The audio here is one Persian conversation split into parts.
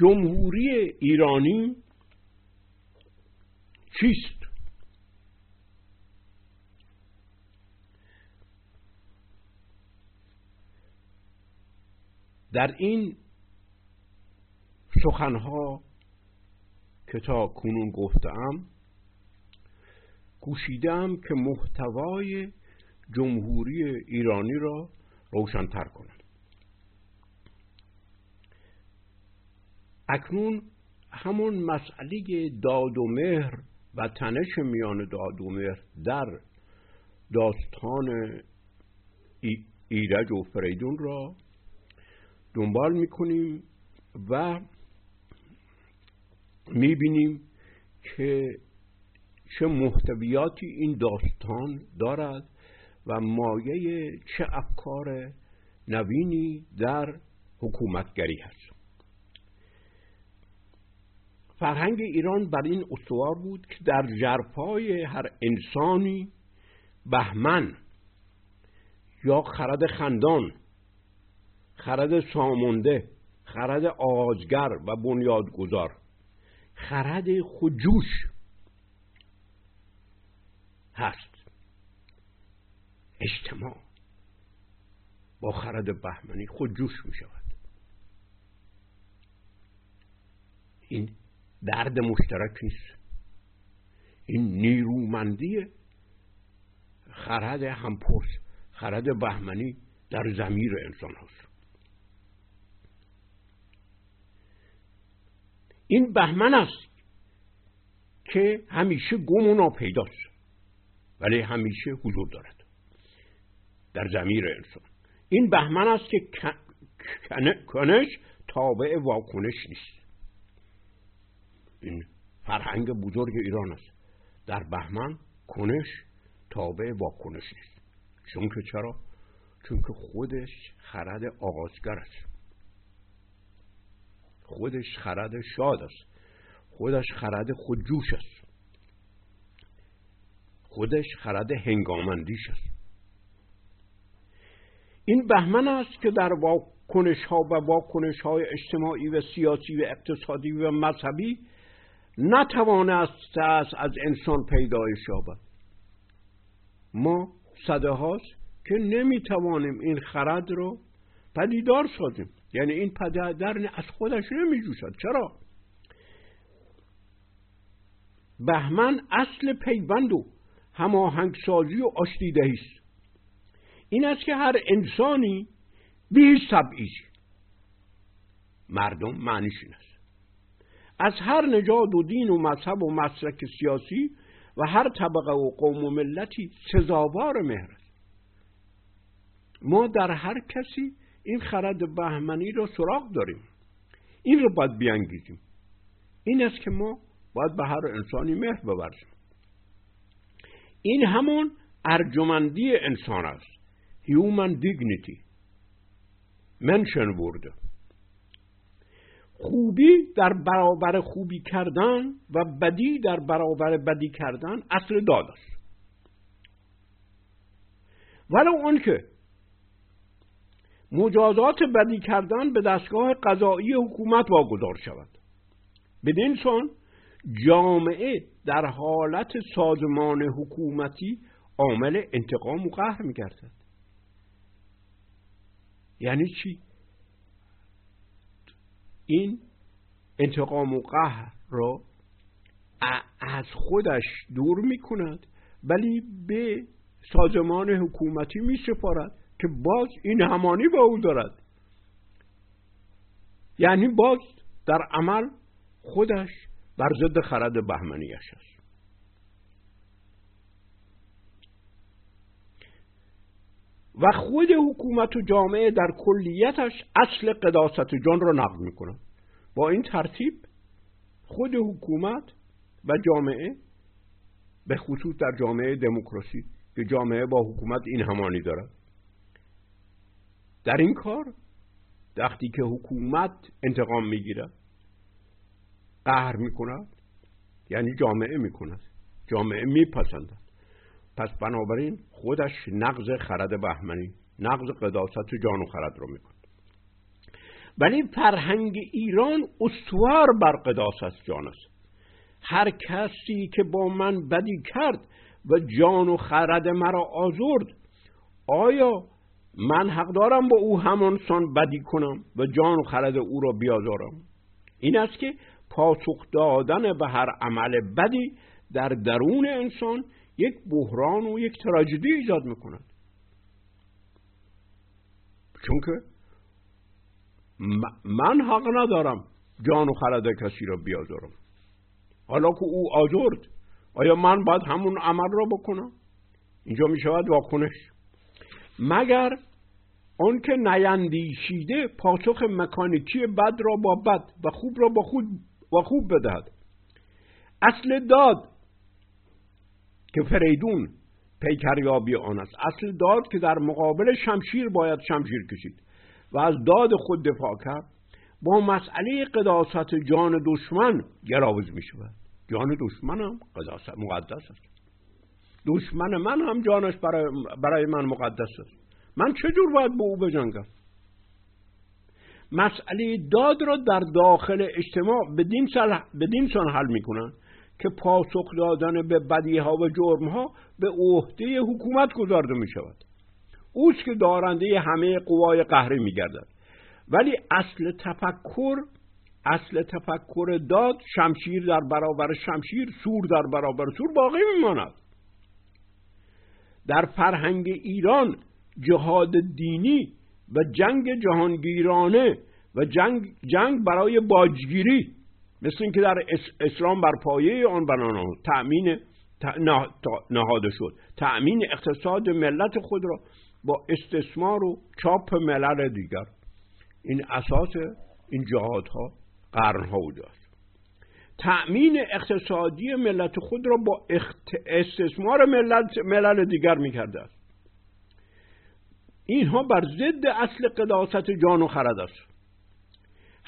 جمهوری ایرانی چیست؟ در این سخنها که تا کنون گفتم کوشیدم که محتوای جمهوری ایرانی را روشنتر کنم. اکنون همون مسئله داد و مهر و تنش میان داد و مهر در داستان ایرج و فریدون را دنبال می‌کنیم و می‌بینیم که چه محتویاتی این داستان دارد و مایه چه افکار نوینی در حکومتگری هست. فرهنگ ایران بر این استوار بود که در جرفای هر انسانی بهمن یا خرد خندان خرد سامونده خرد آغازگر و بنیادگذار خرد خجوش هست. اجتماع با خرد بهمنی خودجوش می شود این درد مشترک نیست. این نیرومندی خرد همپرس خرد بهمنی در زمیر انسان هست این بهمن است که همیشه گم و ناپیداست ولی همیشه حضور دارد در زمیر انسان. این بهمن است که کنش تابع واکنش نیست. این فرهنگ بزرگ ایران است. در بهمن کنش تابع واکنش نیست. چون که چرا؟ چون که خودش خرد آغازگر است. خودش خرد شاد است. خودش خرد خودجوش است. خودش خرد هنگامندیش است. این بهمن است که در واکنش ها و واکنش های اجتماعی و سیاسی و اقتصادی و مذهبی نتوانست است از انسان پیدایش یابد. ما صده هاست که نمی‌توانیم این خرد رو پدیدار سازیم. یعنی این پدیدار از خودش نمیجوشد. چرا؟ بهمن اصل پیوند و هماهنگسازی و آشتیدهی است. این است که هر انسانی بی سبعی مردم معنیش این است. از هر نژاد و دین و مذهب و مسلک سیاسی و هر طبقه و قوم و ملتی سزاوار مهر است. ما در هر کسی این خرد بهمنی را سراغ داریم. این رو باید بیانگیزیم. این است که ما باید به هر انسانی مهر بورزیم این همون ارجمندی انسان است. Human dignity. منشن ورده خوبی در برابر خوبی کردن و بدی در برابر بدی کردن اصل داد است. ولو اون که مجازات بدی کردن به دستگاه قضایی حکومت واگذار شود. بدین سان جامعه در حالت سازمان حکومتی عامل انتقام و قهر میگردد. یعنی چی؟ این انتقام و قهر را از خودش دور می کند ولی به سازمان حکومتی می سپارد که باز این همانی با او دارد. یعنی باز در عمل خودش بر ضد خرد بهمنیش است. و خود حکومت و جامعه در کلیتش اصل قداست جان را نقض می‌کنه با این ترتیب خود حکومت و جامعه به خصوص در جامعه دموکراسی که جامعه با حکومت این همانی دارد. در این کار وقتی که حکومت انتقام می‌گیرد قهر می‌کند یعنی جامعه می‌کند. جامعه میپسندد. پس بنابراین خودش نقض خرد بهمنی نقض قداست جان و خرد رو می‌کند. ولی فرهنگ ایران استوار بر قداست جان است. هر کسی که با من بدی کرد و جان و خرد مرا آزرد آیا من حق دارم با او همانسان بدی کنم و جان و خرد او را بیازارم؟ این است که پاسخ دادن به هر عمل بدی در درون انسان یک بحران و یک تراژدی ایجاد می‌کند. چون که من حق ندارم جان و خرد کسی را بیازارم. حالا که او آزرد آیا من باید همون عمل را بکنم؟ اینجا می شود واکنش. مگر آنکه نیندیشیده پاسخ مکانیکی بد را با بد و خوب را با خود و خوب بدهد. اصل داد که فریدون پیکریابی آن است. اصل داد که در مقابل شمشیر باید شمشیر کشید و از داد خود دفاع کرد. با مسئله قداست جان دشمن گراوز می شود. جان دشمنم قداست مقدس است. دشمن من هم جانش برای, برای من مقدس است. من چجور باید به او بجنگم؟ مسئله داد را در داخل اجتماع بدین سان حل می‌کنن که پاسخ دادن به بدی ها و جرم ها به عهده حکومت گذارده می شود اوست که دارنده همه قوای قهری می گردد ولی اصل تفکر اصل تفکر داد شمشیر در برابر شمشیر سور در برابر سور باقی میماند. در فرهنگ ایران جهاد دینی و جنگ جهانگیرانه و جنگ, جنگ برای باجگیری مثل اینکه در اسلام بر پایه آن بنا تأمین نهاده شد. تأمین اقتصاد ملت خود را با استثمار و چاپ ملل دیگر. این اساس این جهادها قرنها بوده است تأمین اقتصادی ملت خود را با استثمار ملت ملل دیگر می‌کرده است اینها بر ضد اصل قداست جان و خرد است.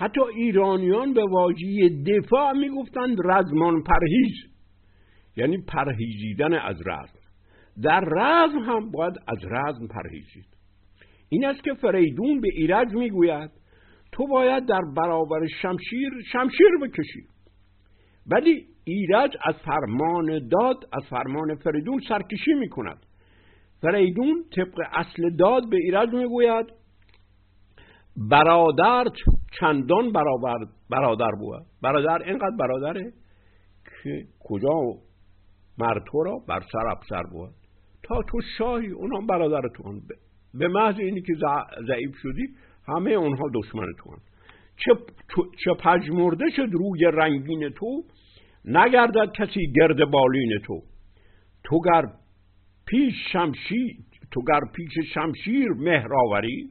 حتی ایرانیان به واژه دفاع می‌گفتند رزمان پرهیز. یعنی پرهیزیدن از رزم. در رزم هم باید از رزم پرهیزید. این است که فریدون به ایرج می‌گوید تو باید در برابر شمشیر شمشیر بکشی. ولی ایرج از فرمان داد از فرمان فریدون سرکشی می‌کند. فریدون طبق اصل داد به ایرج می‌گوید برادر چندان برابر برادر بود برادر اینقدر برادره که کجا مرد تو را بر سر افسر بود تا تو شاهی اونها برادر تو به محض اینی که ضعیف شدی همه اونها دشمن تو چه, چه پجمرده شد روی رنگین تو نگردد کسی گرد بالین تو. تو گر پیش شمشیر تو گر پیش شمشیر مهراوری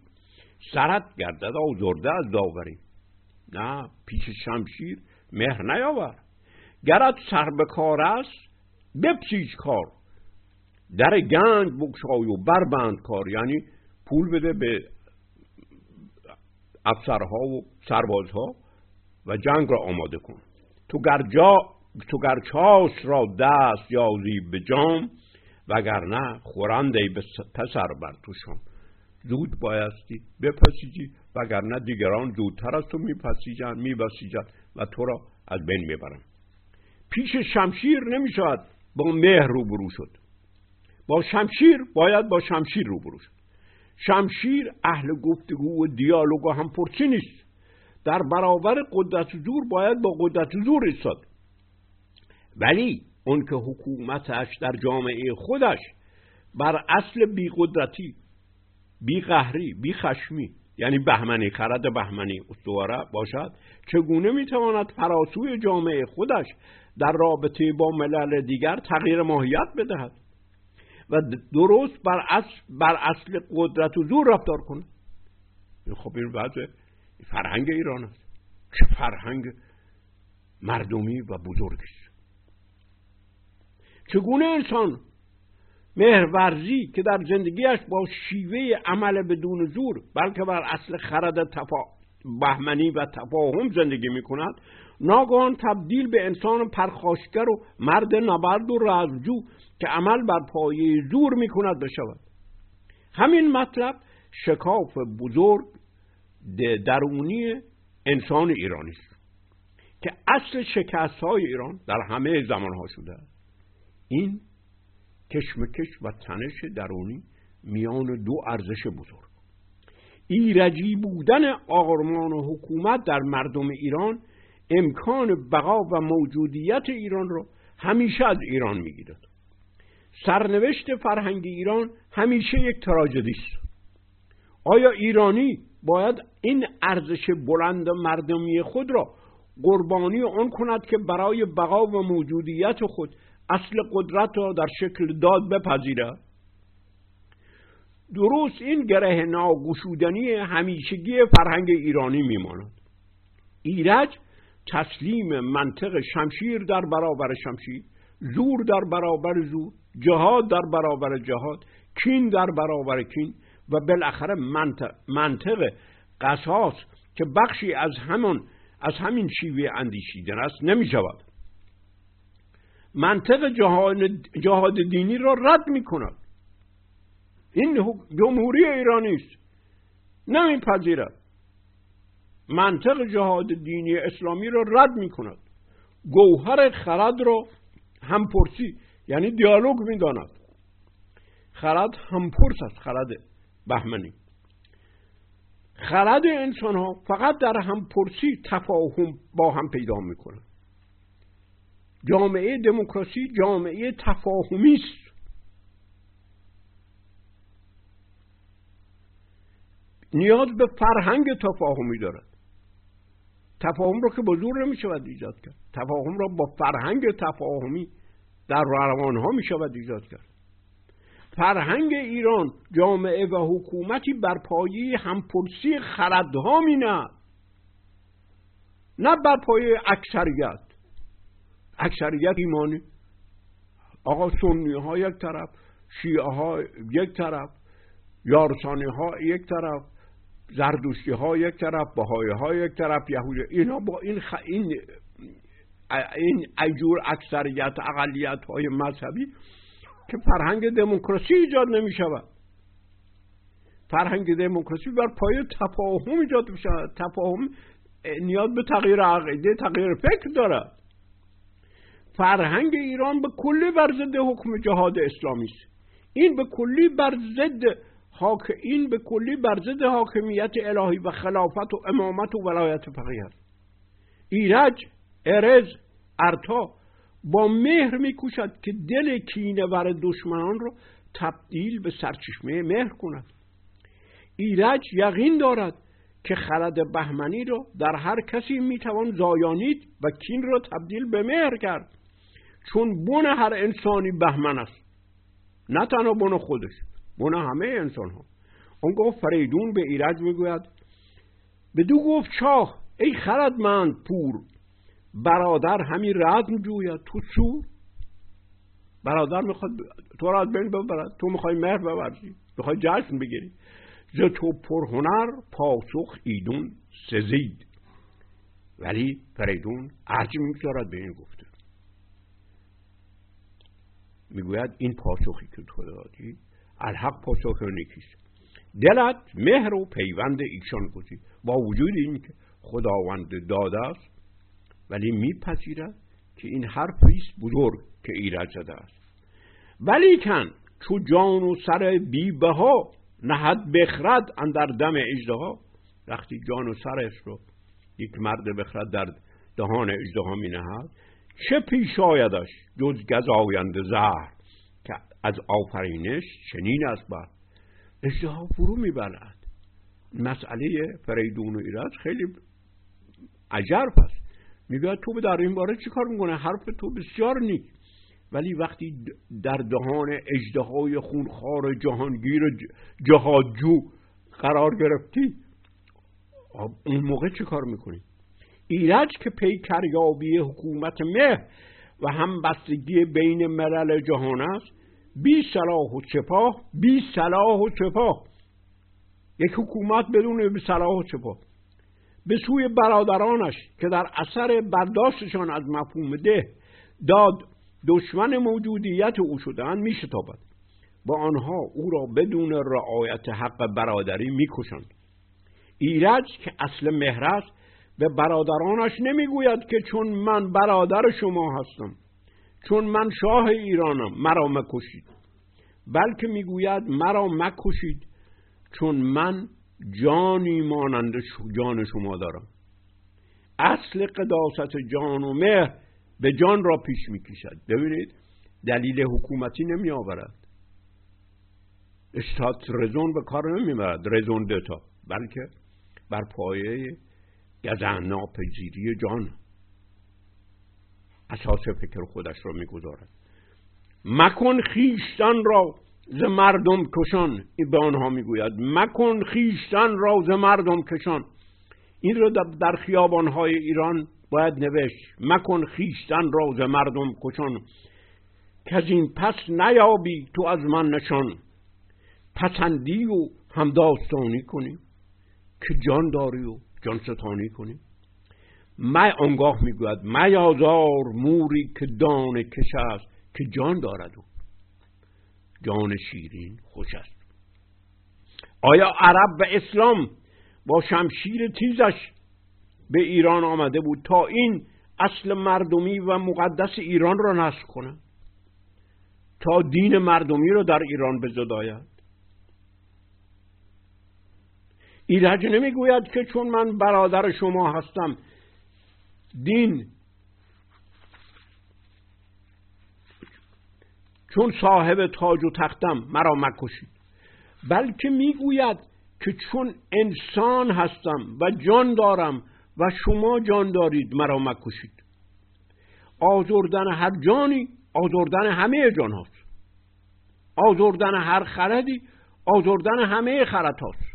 سرت گردد آزرده از داوری. نه پیش شمشیر مهر نیاور. گرت سر به کار است بپسیج کار. در گنج بکشای و بربند کار. یعنی پول بده به افسرها و سربازها و جنگ را آماده کن. تو گر, جا تو گر چاس را دست یازی به جام وگرنه خورنده به پسر بر تو شام. زود بایستی بپسیجی وگرنه دیگران زودتر از تو میپسیجن میبسیجن و تو را از بین می‌برن. پیش شمشیر نمی‌شود. با مهر روبرو شد. با شمشیر باید با شمشیر روبرو شد. شمشیر اهل گفتگو و دیالوگ و هم پرچی نیست. در برابر قدرت زور باید با قدرت زور ایستاد. ولی اون که حکومتش در جامعه خودش بر اصل بی قدرتی بی قهری بی خشمی. یعنی بهمنی خرد بهمنی استواره باشد. چگونه می‌تواند فراسوی جامعه خودش در رابطه با ملل دیگر تغییر ماهیت بدهد؟ و درست بر اصل, بر اصل قدرت و زور رفتار کنه خب این وضع فرهنگ ایران است. چه فرهنگ مردمی و بزرگی است. چگونه انسان مهرورزی که در زندگیش با شیوه عمل بدون زور بلکه بر اصل خرد تفا... بهمنی و تفاهم زندگی می کند ناگهان تبدیل به انسان پرخاشگر و مرد نبرد و رزمجو که عمل بر پایه زور می کند بشود. همین مطلب شکاف بزرگ درونی انسان ایرانی است که اصل شکست های ایران در همه زمان ها شده این کشمکش و تنش درونی میان دو ارزش بزرگ. ایرجی بودن آرمان و حکومت در مردم ایران امکان بقا و موجودیت ایران را همیشه از ایران می‌گیرد. سرنوشت فرهنگ ایران همیشه یک تراژدی است. آیا ایرانی باید این ارزش بلند مردمی خود را قربانی آن کند که برای بقا و موجودیت خود اصل قدرت را در شکل داد بپذیرد درست این گره ناگشودنی همیشگی فرهنگ ایرانی میماند. ایرج تسلیم منطق شمشیر در برابر شمشیر زور در برابر زور جهاد در برابر جهاد کین در برابر کین و بالاخره منطق, منطق قصاص که بخشی از همان از همین شیوه اندیشیدن است نمی شود منطق جهاد, دینی را رد می کند این جمهوری ایرانی است. نمیپذیرد. منطق جهاد دینی اسلامی را رد می کند گوهر خرد را همپرسی یعنی دیالوگ می‌داند. خرد همپرس است خرد بهمنی. خرد انسان ها فقط در همپرسی تفاهم با هم پیدا می‌کنند جامعه دموکراسی جامعه تفاهمی است. نیاز به فرهنگ تفاهمی دارد. تفاهم را که با زور نمی شود ایجاد کرد. تفاهم را با فرهنگ تفاهمی در روان ها می شود ایجاد کرد. فرهنگ ایران جامعه و حکومتی بر پایه همپرسی خردها می نه نه بر پایه اکثریت. اکثریت ایمانی آقا سنی ها یک طرف شیعه ها یک طرف یارسانی ها یک طرف زردوشتی ها یک طرف بهای ها یک طرف یهودی اینا با این خ... این این ایجور اکثریت اقلیت های مذهبی که فرهنگ دموکراسی ایجاد نمی شود فرهنگ دموکراسی بر پای تفاهم ایجاد می شود تفاهم نیاز به تغییر عقیده تغییر فکر دارد. فرهنگ ایران به کلی بر ضد حکم جهاد اسلامی است. این به کلی بر ضد حاک این به کلی بر ضد حاکمیت الهی و خلافت و امامت و ولایت فقیه است. ایرج ارز ارتا با مهر میکوشد که دل کینه ور دشمنان را تبدیل به سرچشمه مهر کند. ایرج یقین دارد که خرد بهمنی را در هر کسی می‌توان زایانید و کین را تبدیل به مهر کرد. چون بن هر انسانی بهمن است. نه تنها بن خودش بن همه انسان ها اون گفت فریدون به ایرج می‌گوید به دو گفت شاه ای خردمند پور برادر همین رزم جوید. تو سور برادر می‌خواد تو را از بین ببرد. تو می‌خوای مهر ببرزی می‌خوای جشن بگیری. ز تو پرهنر پاسخ ایدون سزید. ولی فریدون ارج می‌گذارد به این گفته. می‌گوید این پاسخی که تو دادی الحق پاسخ نیکیست. دلت مهر و پیوند ایشان بودی. با وجود این که خداوند داده است ولی میپذیرد که این حرفی است بزرگ که ایرج زده است. ولی کن چو جان و سر ها نهد بخرد اندر دم ها وقتی جان و سرش رو یک مرد بخرد در دهان ها می نهد چه پیش آیدش؟ جز گزاینده زهر که از آفرینش چنین است بر. ها فرو می‌برد. مسئله فریدون و ایرج خیلی عجرف است. میگه تو در این باره چی کار می‌کنه حرف تو بسیار نیک. ولی وقتی در دهان اجده خونخوار جهانگیر جهادجو قرار گرفتی اون موقع چی کار می‌کنی؟ ایرج که پیکریابی حکومت مه و هم بستگی بین ملل جهان است بی صلاح و سپاه بی صلاح و سپاه. یک حکومت بدون صلاح و سپاه. به سوی برادرانش که در اثر برداشتشان از مفهوم ده داد دشمن موجودیت او شدن می شتابد با آنها او را بدون رعایت حق برادری می‌کشند. ایرج که اصل مهر است به برادرانش نمی‌گوید که چون من برادر شما هستم چون من شاه ایرانم مرا مکشید. بلکه می‌گوید مرا مکشید چون من جانی مانند جان شما دارم. اصل قداست جان و مهر به جان را پیش می‌کشد. ببینید دلیل حکومتی نمی آورد اشتات رزون به کار نمی‌برد رزون دتا بلکه بر پایه گزن ناپذیری جان. اساس فکر خودش را می‌گذارد. مکن خیشتن را ز مردم کشان. این به آنها می‌گوید. مکن خیشتن را ز مردم کشان. این را در خیابانهای ایران باید نوشت. مکن خیشتن را ز مردم کشان. که از این پس نیابی تو از من نشان. پسندی و همداستانی کنی. که جان داری و جان ستانی کنی؟ می آنگاه می‌گوید میازار موری که دان کش است که جان دارد و جان شیرین خوش است. آیا عرب و اسلام با شمشیر تیزش به ایران آمده بود تا این اصل مردمی و مقدس ایران را نصب کنه تا دین مردمی را در ایران بزداید ایرج نمی‌گوید که چون من برادر شما هستم. دین چون صاحب تاج و تختم مرا مکشید. بلکه می‌گوید که چون انسان هستم و جان دارم و شما جان دارید مرا مکشید. آزردن هر جانی آزردن همه جان هاست آزردن هر خردی آزردن همه خرد هاست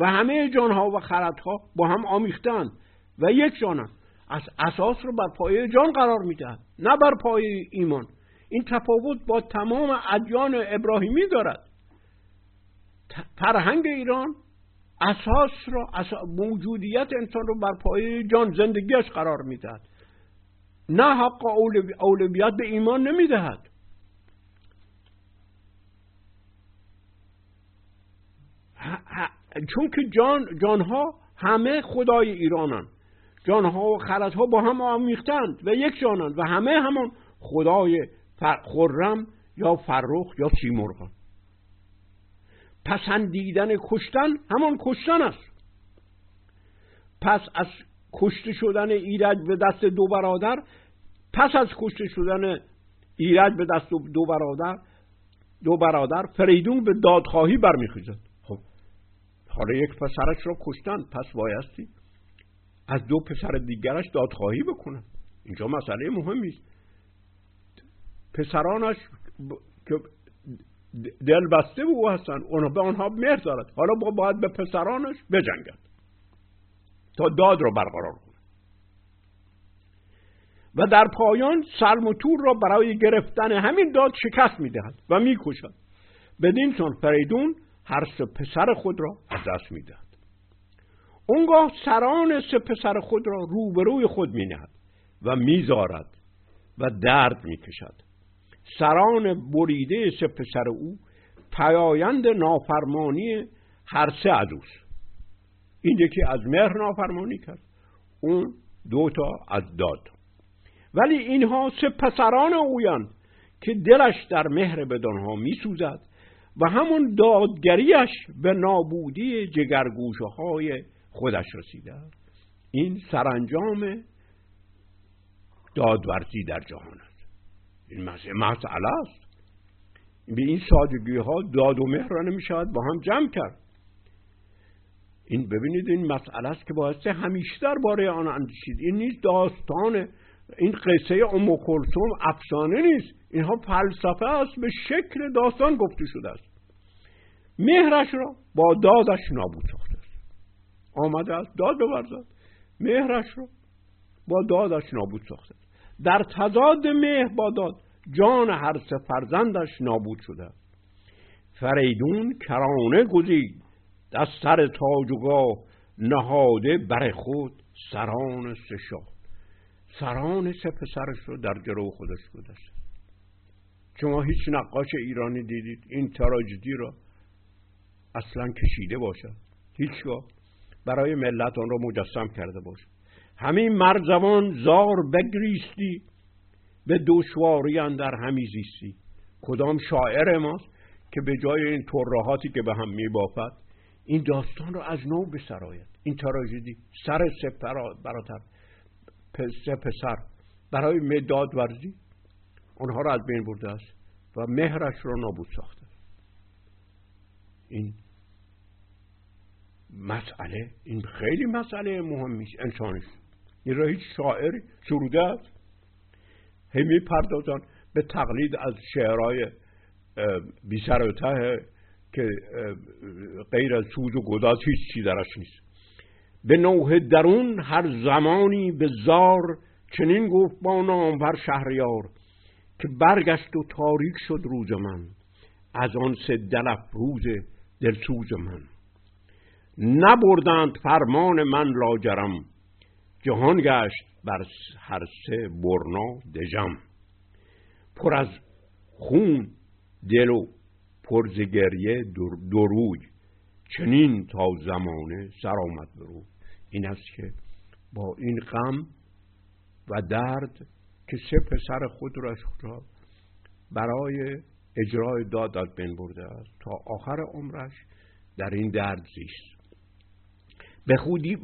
و همه جان ها و خرد ها با هم آمیختن و یک جانن. از اساس رو بر پایه جان قرار می‌دهد نه بر پایه ایمان. این تفاوت با تمام ادیان ابراهیمی دارد. فرهنگ ایران اساس را موجودیت انسان رو بر پایه جان زندگیش قرار می‌دهد. نه حق اولویت به ایمان نمی‌دهد. چون که جان جانها همه خدای ایرانن. جانها و خردها با هم آمیختند و یک جانند و همه همان خدای خرم یا فرخ یا سیمرغان پسندیدن کشتن همان کشتن است. پس از کشته شدن ایرج به دست دو برادر پس از کشته شدن ایرج به دست دو برادر دو برادر فریدون به دادخواهی برمیخیزد. حالا یک پسرش را کشتن پس بایستی از دو پسر دیگرش دادخواهی بکنن. اینجا مسئله مهمی است. پسرانش که دل بسته به او هستن اونها به آنها مهر دارد. حالا با باید به پسرانش بجنگد تا داد را برقرار کنه. و در پایان سلم و تور را برای گرفتن همین داد شکست می‌دهد و می‌کشد. بدین سان فریدون هر سه پسر خود را از دست می‌دهد. اونگاه سران سه پسر خود را روبروی خود مینهد و میزارد و درد می‌کشد. سران بریده سه پسر او پیایند نافرمانی هر سه از این یکی از مهر نافرمانی کرد اون دوتا از داد. ولی اینها سه پسران اویند که دلش در مهر بدانها میسوزد و همون دادگریش به نابودی جگرگوشه های خودش رسیده. این سرانجام دادورزی در جهان است. این مسئله است. به این سادگی ها داد و مهر را نمی با هم جمع کرد. این ببینید این مسئله است که باید همیشتر باره آن اندیشید. این نیست داستان این قصه ام کلثوم افسانه نیست. اینها فلسفه است به شکل داستان گفته شده است. مهرش را با دادش نابود ساخته است. آمده است داد بورزد مهرش را با دادش نابود ساخته است. در تضاد مهر با داد جان هر سه فرزندش نابود شده فریدون کرانه گزید دست سر تاج و نهاده بر خود سران سه شاه. سران سه پسرش رو در جلو خودش گذاشت شما هیچ نقاش ایرانی دیدید این تراژدی را اصلا کشیده باشد. هیچگاه. برای ملت آن را مجسم کرده باش همین مرزوان زار بگریستی به دشواری اندر همی زیستی. کدام شاعر ماست که به جای این ترهاتی که به هم میبافد این داستان رو از نو بسراید. این تراژدی سر سه براتر پسر. برای مداد ورزی آنها را از بین برده است و مهرش را نابود ساخته. این مسئله این خیلی مسئله مهمی انسانیش این را هیچ شاعری سروده است؟ همی پردازن به تقلید از شعرهای بی سر و ته که غیر از سوز و گداز هیچ چی درش نیست. به نوه درون هر زمانی به زار چنین گفت با نامور شهریار که برگشت و تاریک شد روز من از آن سه دلف روز دلسوز من. نبردند فرمان من لاجرم جهان گشت بر هر سه برنا دژم. پر از خون دل و پرز گریه دروی چنین تا زمانه سر آمد برو این است که با این غم و درد که سه پسر خود را برای اجرای داد از بین برده است. تا آخر عمرش در این درد زیست.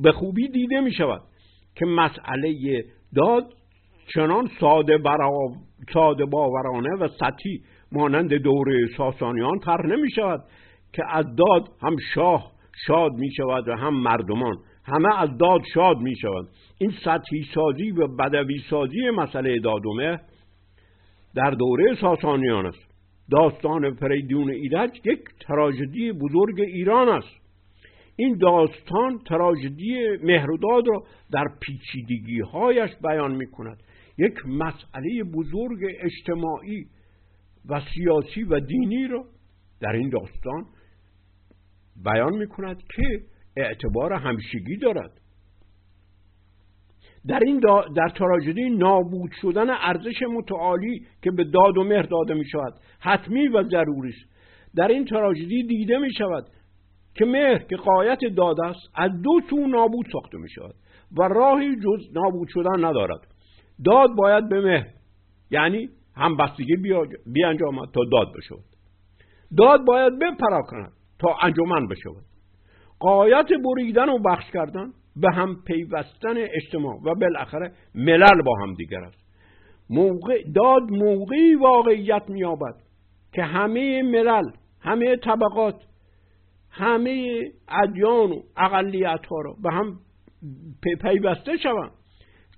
به خوبی دیده می شود که مسئله داد چنان ساده, ساده باورانه و سطحی مانند دوره ساسانیان طرح نمی شود که از داد هم شاه شاد می شود و هم مردمان همه از داد شاد می شود این سطحی سازی و بدوی سازی مسئله دادومه در دوره ساسانیان است. داستان فریدون ایرج یک تراژدی بزرگ ایران است. این داستان تراژدی مهرداد را در پیچیدگی هایش بیان می کند یک مسئله بزرگ اجتماعی و سیاسی و دینی را در این داستان بیان می کند که اعتبار همشگی دارد. در این در تراژدی نابود شدن ارزش متعالی که به داد و مهر داده می شود حتمی و ضروری است در این تراژدی دیده می شود که مهر که قایت داد است از دو سو نابود ساخته می شود و راهی جز نابود شدن ندارد. داد باید به مهر یعنی هم بستگی بیانجامد تا داد بشود. داد باید بپرا کند تا انجمن بشود. قایت بریدن و بخش کردن به هم پیوستن اجتماع و بالاخره ملل با هم دیگر است. موقع داد موقعی واقعیت مییابد که همه ملل همه طبقات همه ادیان و اقلیت ها را به هم پیوسته شوند.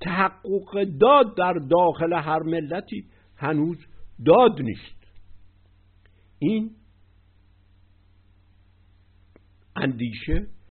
تحقق داد در داخل هر ملتی هنوز داد نیست. این اندیشه